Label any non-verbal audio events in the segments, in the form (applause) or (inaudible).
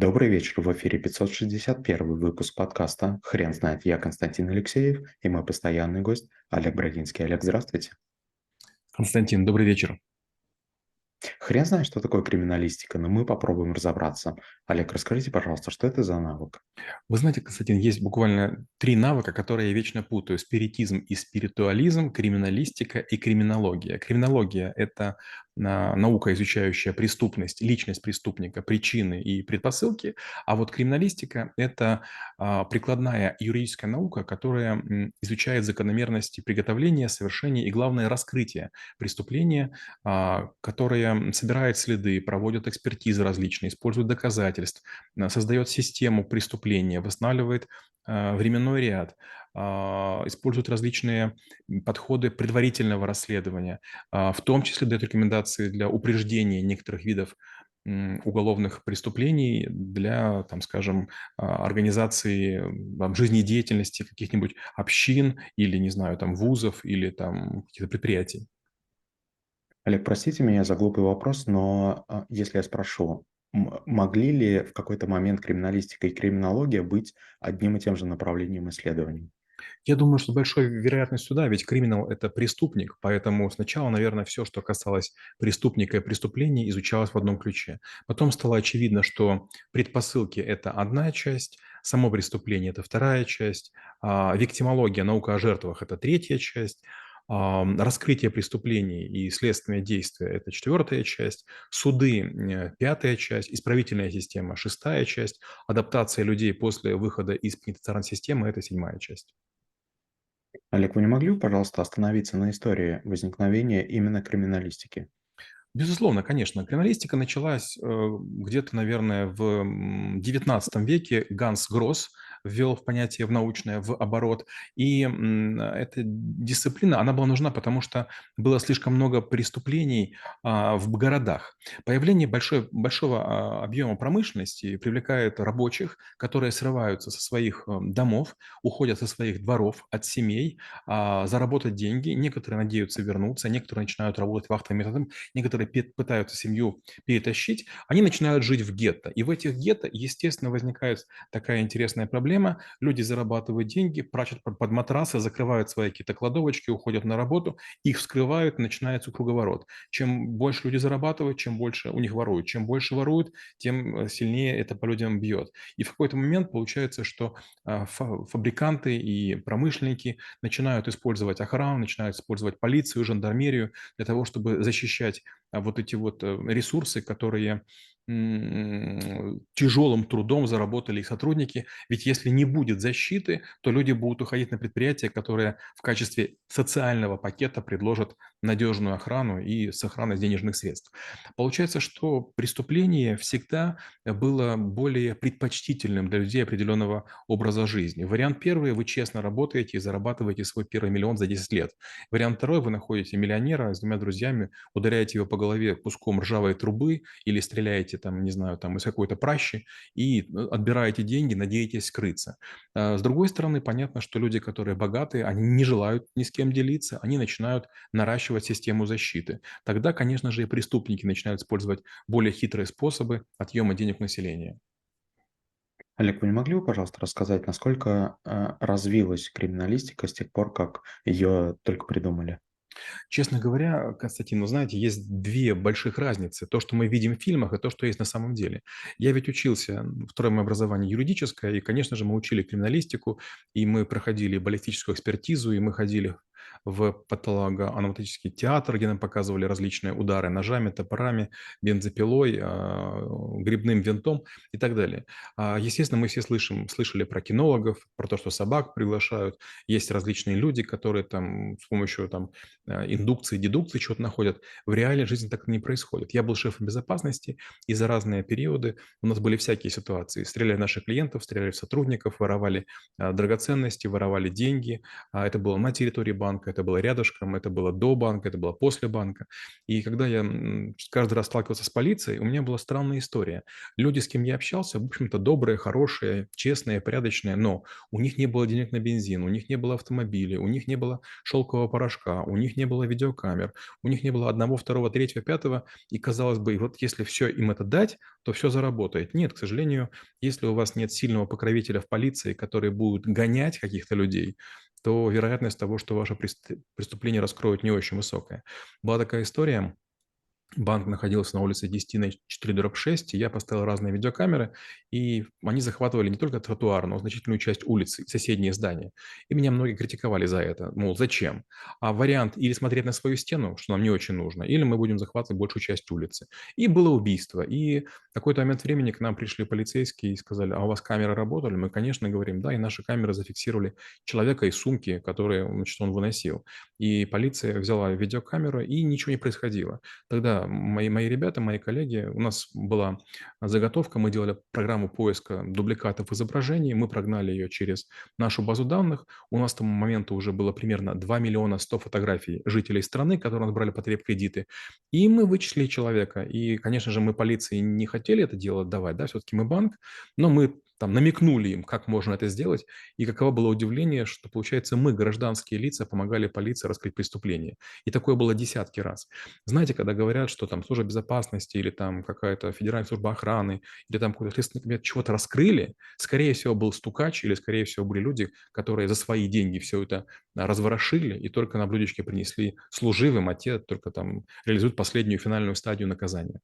Добрый вечер, в эфире 561 выпуск подкаста «Хрен знает». Я Константин Алексеев и мой постоянный гость Олег Брагинский. Олег, здравствуйте. Константин, добрый вечер. Хрен знает, что такое криминалистика, но мы попробуем разобраться. Олег, расскажите, пожалуйста, что это за навык? Вы знаете, Константин, есть буквально три навыка, которые я вечно путаю. Спиритизм и спиритуализм, криминалистика и криминология. Криминология – это наука, изучающая преступность, личность преступника, причины и предпосылки. А вот криминалистика – это а, прикладная юридическая наука, которая изучает закономерности приготовления, совершения и, главное, раскрытия преступления, а, которое собирает следы, проводит экспертизы различные, использует доказательств, создает систему преступления, восстанавливает временной ряд, используют различные подходы предварительного расследования, в том числе дает рекомендации для упреждения некоторых видов уголовных преступлений для, там, скажем, организации там, жизнедеятельности каких-нибудь общин или, не знаю, там, вузов или там каких-то предприятий. Олег, простите меня за глупый вопрос, но если я спрошу, могли ли в какой-то момент криминалистика и криминология быть одним и тем же направлением исследований? Я думаю, что большой вероятностью да, ведь криминал– это преступник, поэтому сначала, наверное, все, что касалось преступника и преступлений, изучалось в одном ключе. Потом стало очевидно, что предпосылки– это одна часть, само преступление– это вторая часть, а виктимология, наука о жертвах– это третья часть, раскрытие преступлений и следственные действия – это четвертая часть, суды – пятая часть, исправительная система – шестая часть, адаптация людей после выхода из пенитенциарной системы – это седьмая часть. Олег, вы не могли бы, пожалуйста, остановиться на истории возникновения именно криминалистики? Безусловно, конечно. Криминалистика началась э, где-то, наверное, в XIX веке. Ганс Гросс ввел в понятие в научное в оборот. И эта дисциплина, она была нужна, потому что было слишком много преступлений а, в городах. Появление большой, большого а, объема промышленности привлекает рабочих, которые срываются со своих э, домов, уходят со своих дворов, от семей, а, заработать деньги. Некоторые надеются вернуться, некоторые начинают работать вахтовым методом, некоторые пытаются семью перетащить. Они начинают жить в гетто. И в этих гетто, естественно, возникает такая интересная проблема, проблема. Люди зарабатывают деньги, прячут под матрасы, закрывают свои какие-то кладовочки, уходят на работу, их вскрывают, начинается круговорот. Чем больше люди зарабатывают, чем больше у них воруют. Чем больше воруют, тем э, сильнее это по людям бьет. И в какой-то момент получается, что а, фабриканты и промышленники начинают использовать охрану, начинают использовать полицию, жандармерию для того, чтобы защищать а, вот эти вот э, ресурсы, которые тяжелым трудом заработали их сотрудники. Ведь если не будет защиты, то люди будут уходить на предприятия, которые в качестве социального пакета предложат надежную охрану и сохранность денежных средств. Получается, что преступление всегда было более предпочтительным для людей определенного образа жизни. Вариант первый – вы честно работаете и зарабатываете свой первый миллион за 10 лет. Вариант второй – вы находите миллионера с двумя друзьями, ударяете его по голове куском ржавой трубы или стреляете там, не знаю, там из какой-то пращи и э, отбираете деньги, надеетесь скрыться. А, с другой стороны, понятно, что люди, которые богатые, они не желают ни с кем делиться, они начинают наращивать систему защиты. Тогда, конечно же, и преступники начинают использовать более хитрые способы отъема денег населения. Олег, вы не могли бы, пожалуйста, рассказать, насколько э, развилась криминалистика с тех пор, как ее только придумали? Честно говоря, Константин, ну знаете, есть две больших разницы. То, что мы видим в фильмах, и то, что есть на самом деле. Я ведь учился, второе мое образование юридическое, и, конечно же, мы учили криминалистику, и мы проходили баллистическую экспертизу, и мы ходили в патологоанатомический театр, где нам показывали различные удары ножами, топорами, бензопилой, а, грибным винтом и так далее. А, естественно, мы все слышим, слышали про кинологов, про то, что собак приглашают. Есть различные люди, которые там с помощью там, а, индукции, дедукции что-то находят. В реальной жизни так не происходит. Я был шефом безопасности, и за разные периоды у нас были всякие ситуации. Стреляли наших клиентов, стреляли в сотрудников, воровали драгоценности, воровали деньги. Это было на территории банка, банка, это было рядышком, это было до банка, это было после банка. И когда я каждый раз сталкивался с полицией, у меня была странная история. Люди, с кем я общался, в общем-то, добрые, хорошие, честные, порядочные, но у них не было денег на бензин, у них не было автомобилей, у них не было шелкового порошка, у них не было видеокамер, у них не было одного, второго, третьего, пятого. И казалось бы, вот если все им это дать, то все заработает. Нет, к сожалению, если у вас нет сильного покровителя в полиции, который будет гонять каких-то людей, то вероятность того, что ваше преступление раскроют, не очень высокая. Была такая история, Банк находился на улице 10 на 4 дробь 6, и я поставил разные видеокамеры, и они захватывали не только тротуар, но значительную часть улицы, соседние здания. И меня многие критиковали за это, мол, зачем? А вариант или смотреть на свою стену, что нам не очень нужно, или мы будем захватывать большую часть улицы. И было убийство. И в какой-то момент времени к нам пришли полицейские и сказали, а у вас камеры работали? Мы, конечно, говорим, да, и наши камеры зафиксировали человека из сумки, которые, значит, он выносил. И полиция взяла видеокамеру, и ничего не происходило. Тогда мои, мои ребята, мои коллеги, у нас была заготовка, мы делали программу поиска дубликатов изображений, мы прогнали ее через нашу базу данных. У нас к тому моменту уже было примерно 2 миллиона 100 фотографий жителей страны, которые у нас брали потреб-кредиты. И мы вычислили человека. И, конечно же, мы полиции не хотели это дело давать, да, все-таки мы банк, но мы там намекнули им, как можно это сделать, и каково было удивление, что, получается, мы, гражданские лица, помогали полиции раскрыть преступление. И такое было десятки раз. Знаете, когда говорят, что там служба безопасности или там какая-то федеральная служба охраны, или там какой-то следственный комитет чего-то раскрыли, скорее всего, был стукач, или, скорее всего, были люди, которые за свои деньги все это а, разворошили и только на блюдечке принесли служивым, а те только там реализуют последнюю финальную стадию наказания.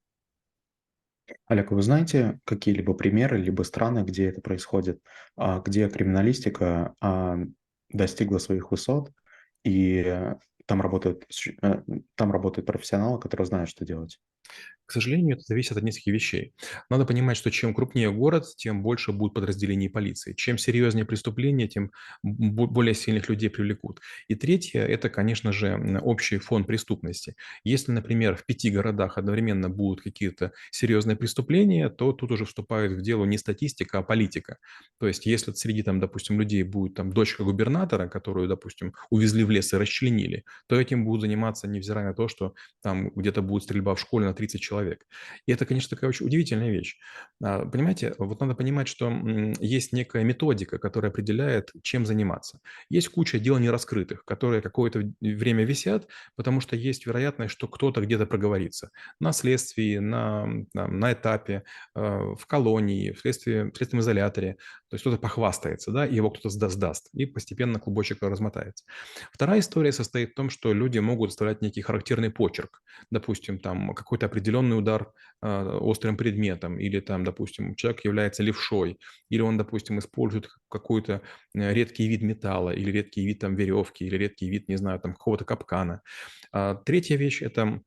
Олег, вы знаете какие-либо примеры, либо страны, где это происходит, а, где криминалистика а, достигла своих высот, и там работают, э, там работают профессионалы, которые знают, что делать? К сожалению, это зависит от нескольких вещей. Надо понимать, что чем крупнее город, тем больше будет подразделений полиции. Чем серьезнее преступление, тем более сильных людей привлекут. И третье – это, конечно же, общий фон преступности. Если, например, в пяти городах одновременно будут какие-то серьезные преступления, то тут уже вступает в дело не статистика, а политика. То есть, если среди, там, допустим, людей будет там дочка губернатора, которую, допустим, увезли в лес и расчленили, то этим будут заниматься, невзирая на то, что там где-то будет стрельба в школе на 30 человек человек. И это, конечно, такая очень удивительная вещь. А, понимаете, вот надо понимать, что есть некая методика, которая определяет, чем заниматься. Есть куча дел нераскрытых, которые какое-то время висят, потому что есть вероятность, что кто-то где-то проговорится. На следствии, на, на этапе, а, в колонии, в, следствии, в следственном изоляторе. То есть кто-то похвастается, да, и его кто-то сдаст, и постепенно клубочек размотается. Вторая история состоит в том, что люди могут оставлять некий характерный почерк. Допустим, там какой-то определенный удар э, острым предметом, или там, допустим, человек является левшой, или он, допустим, использует какой-то э, редкий вид металла, или редкий вид там веревки, или редкий вид, не знаю, там какого-то капкана. А третья вещь – это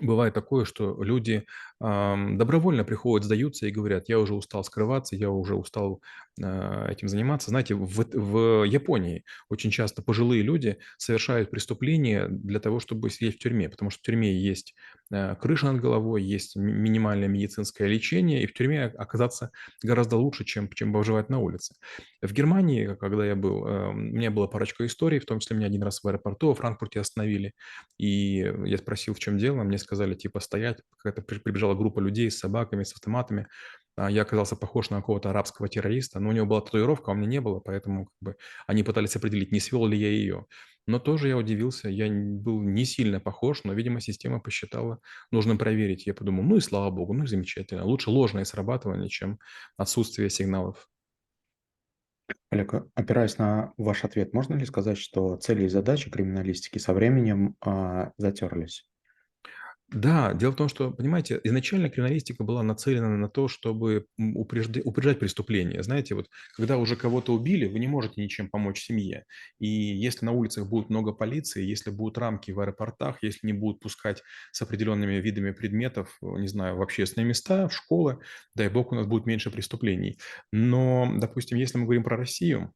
Бывает такое, что люди добровольно приходят, сдаются и говорят, я уже устал скрываться, я уже устал а, этим заниматься. Знаете, в, в Японии очень часто пожилые люди совершают преступления для того, чтобы сидеть в тюрьме, потому что в тюрьме есть а, крыша над головой, есть минимальное медицинское лечение, и в тюрьме оказаться гораздо лучше, чем, чем выживать на улице. В Германии, когда я был, а, у меня была парочка историй, в том числе меня один раз в аэропорту во Франкфурте остановили, и я спросил, в чем дело, мне сказали, типа, стоять, какая-то прибежала прибежала группа людей с собаками, с автоматами. А, я оказался похож на какого-то арабского террориста, но у него была татуировка, а у меня не было, поэтому как бы, они пытались определить, не свел ли я ее. Но тоже я удивился, я был не сильно похож, но, видимо, система посчитала нужным проверить. Я подумал, ну и слава богу, ну и замечательно. Лучше ложное срабатывание, чем отсутствие сигналов. Олег, опираясь на ваш ответ, можно ли сказать, что цели и задачи криминалистики со временем а, затерлись? Да, дело в том, что, понимаете, изначально криминалистика была нацелена на то, чтобы упрежда- упреждать преступления. Знаете, вот когда уже кого-то убили, вы не можете ничем помочь семье. И если на улицах будет много полиции, если будут рамки в аэропортах, если не будут пускать с определенными видами предметов, не знаю, в общественные места, в школы, дай бог, у нас будет меньше преступлений. Но, допустим, если мы говорим про Россию,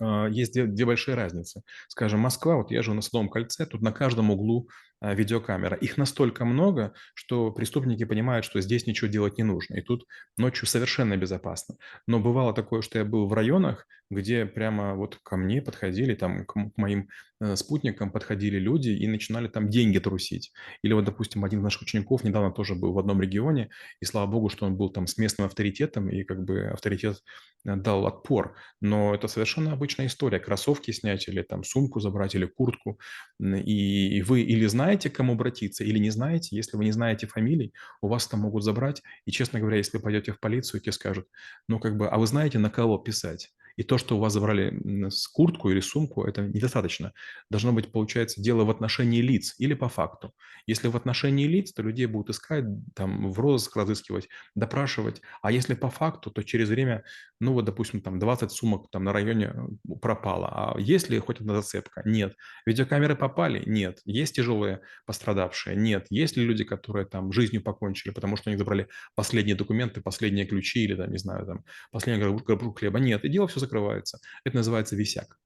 а, есть две, две большие разницы. Скажем, Москва, вот я живу на Садовом кольце, тут на каждом углу видеокамера. Их настолько много, что преступники понимают, что здесь ничего делать не нужно. И тут ночью совершенно безопасно. Но бывало такое, что я был в районах, где прямо вот ко мне подходили, там, к моим э, спутникам подходили люди и начинали там деньги трусить. Или вот, допустим, один из наших учеников недавно тоже был в одном регионе, и слава богу, что он был там с местным авторитетом, и как бы авторитет э, дал отпор. Но это совершенно обычная история. Кроссовки снять или там сумку забрать или куртку. И вы или знаете, к кому обратиться, или не знаете. Если вы не знаете фамилий, у вас там могут забрать. И, честно говоря, если вы пойдете в полицию, тебе скажут, ну, как бы, а вы знаете, на кого писать? И то, что у вас забрали с куртку или сумку, это недостаточно. Должно быть, получается, дело в отношении лиц или по факту. Если в отношении лиц, то людей будут искать, там, в розыск разыскивать, допрашивать. А если по факту, то через время, ну вот, допустим, там 20 сумок там на районе э, пропало. А есть ли хоть одна зацепка? Нет. Видеокамеры попали? Нет. Есть тяжелые пострадавшие? Нет. Есть ли люди, которые там жизнью покончили, потому что у них забрали последние документы, последние ключи или, там, не знаю, там, последний горбушку хлеба? Нет. И дело все закрывается. Это называется висяк.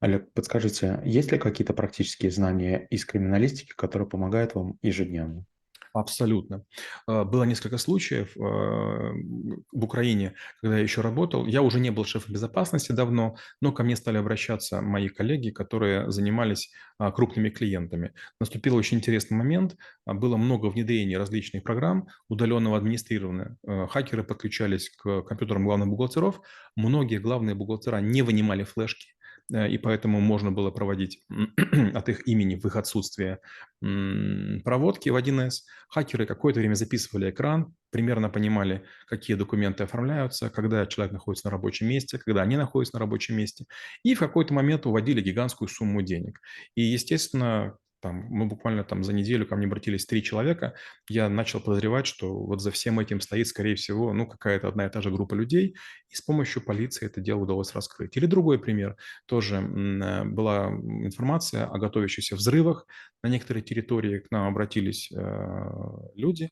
Олег, подскажите, есть ли какие-то практические знания из криминалистики, которые помогают вам ежедневно? Абсолютно. А, было несколько случаев а, в Украине, когда я еще работал. Я уже не был шефом безопасности давно, но ко мне стали обращаться мои коллеги, которые занимались а, крупными клиентами. Наступил очень интересный момент. Было много внедрений различных программ, удаленного администрирования. Хакеры подключались к компьютерам главных бухгалтеров. Многие главные бухгалтера не вынимали флешки и поэтому можно было проводить (clears throat) от их имени в их отсутствие проводки в 1С. Хакеры какое-то время записывали экран, примерно понимали, какие документы оформляются, когда человек находится на рабочем месте, когда они находятся на рабочем месте, и в какой-то момент уводили гигантскую сумму денег. И, естественно, там, мы буквально там за неделю ко мне обратились три человека, я начал подозревать, что вот за всем этим стоит, скорее всего, ну, какая-то одна и та же группа людей, и с помощью полиции это дело удалось раскрыть. Или другой пример, тоже э, была информация о готовящихся взрывах. На некоторой территории, к нам обратились э, люди,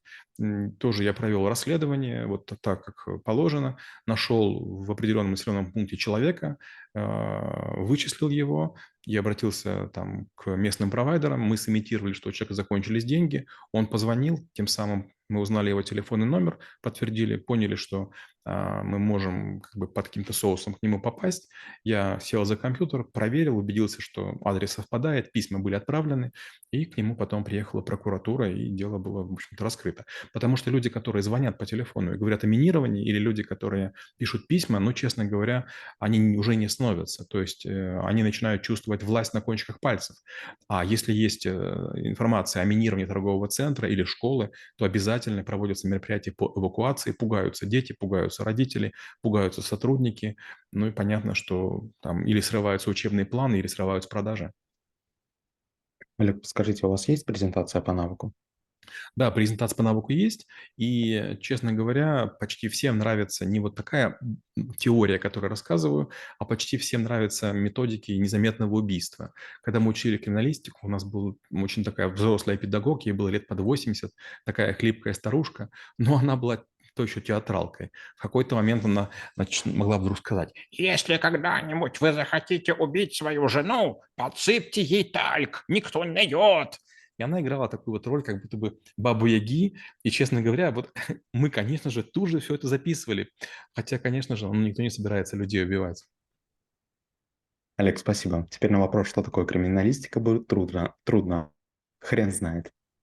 тоже я провел расследование, вот так, как положено, нашел в определенном населенном пункте человека, вычислил его, я обратился там к местным провайдерам, мы сымитировали, что у человека закончились деньги, он позвонил, тем самым мы узнали его телефонный номер, подтвердили, поняли, что а, мы можем как бы под каким-то соусом к нему попасть. Я сел за компьютер, проверил, убедился, что адрес совпадает, письма были отправлены, и к нему потом приехала прокуратура, и дело было, в общем-то, раскрыто. Потому что люди, которые звонят по телефону и говорят о минировании, или люди, которые пишут письма, ну, честно говоря, они уже не становятся. То есть э, они начинают чувствовать власть на кончиках пальцев. А если есть э, информация о минировании торгового центра или школы, то обязательно проводятся мероприятия по эвакуации, пугаются дети, пугаются родители, пугаются сотрудники. Ну и понятно, что там или срываются учебные планы, или срываются продажи. Олег, скажите, у вас есть презентация по навыку? Да, презентация по навыку есть, и, честно говоря, почти всем нравится не вот такая теория, которую рассказываю, а почти всем нравятся методики незаметного убийства. Когда мы учили криминалистику, у нас был очень такая взрослая педагог, ей было лет под 80, такая хлипкая старушка, но она была то еще театралкой. В какой-то момент она значит, могла вдруг сказать, «Если когда-нибудь вы захотите убить свою жену, подсыпьте ей тальк, никто не найдет». И она играла такую вот роль, как будто бы бабу-яги. И, честно говоря, вот (laughs) мы, конечно же, тут же все это записывали. Хотя, конечно же, ну, никто не собирается людей убивать. Олег, спасибо. Теперь на вопрос, что такое криминалистика, будет трудно. Трудно. Хрен знает.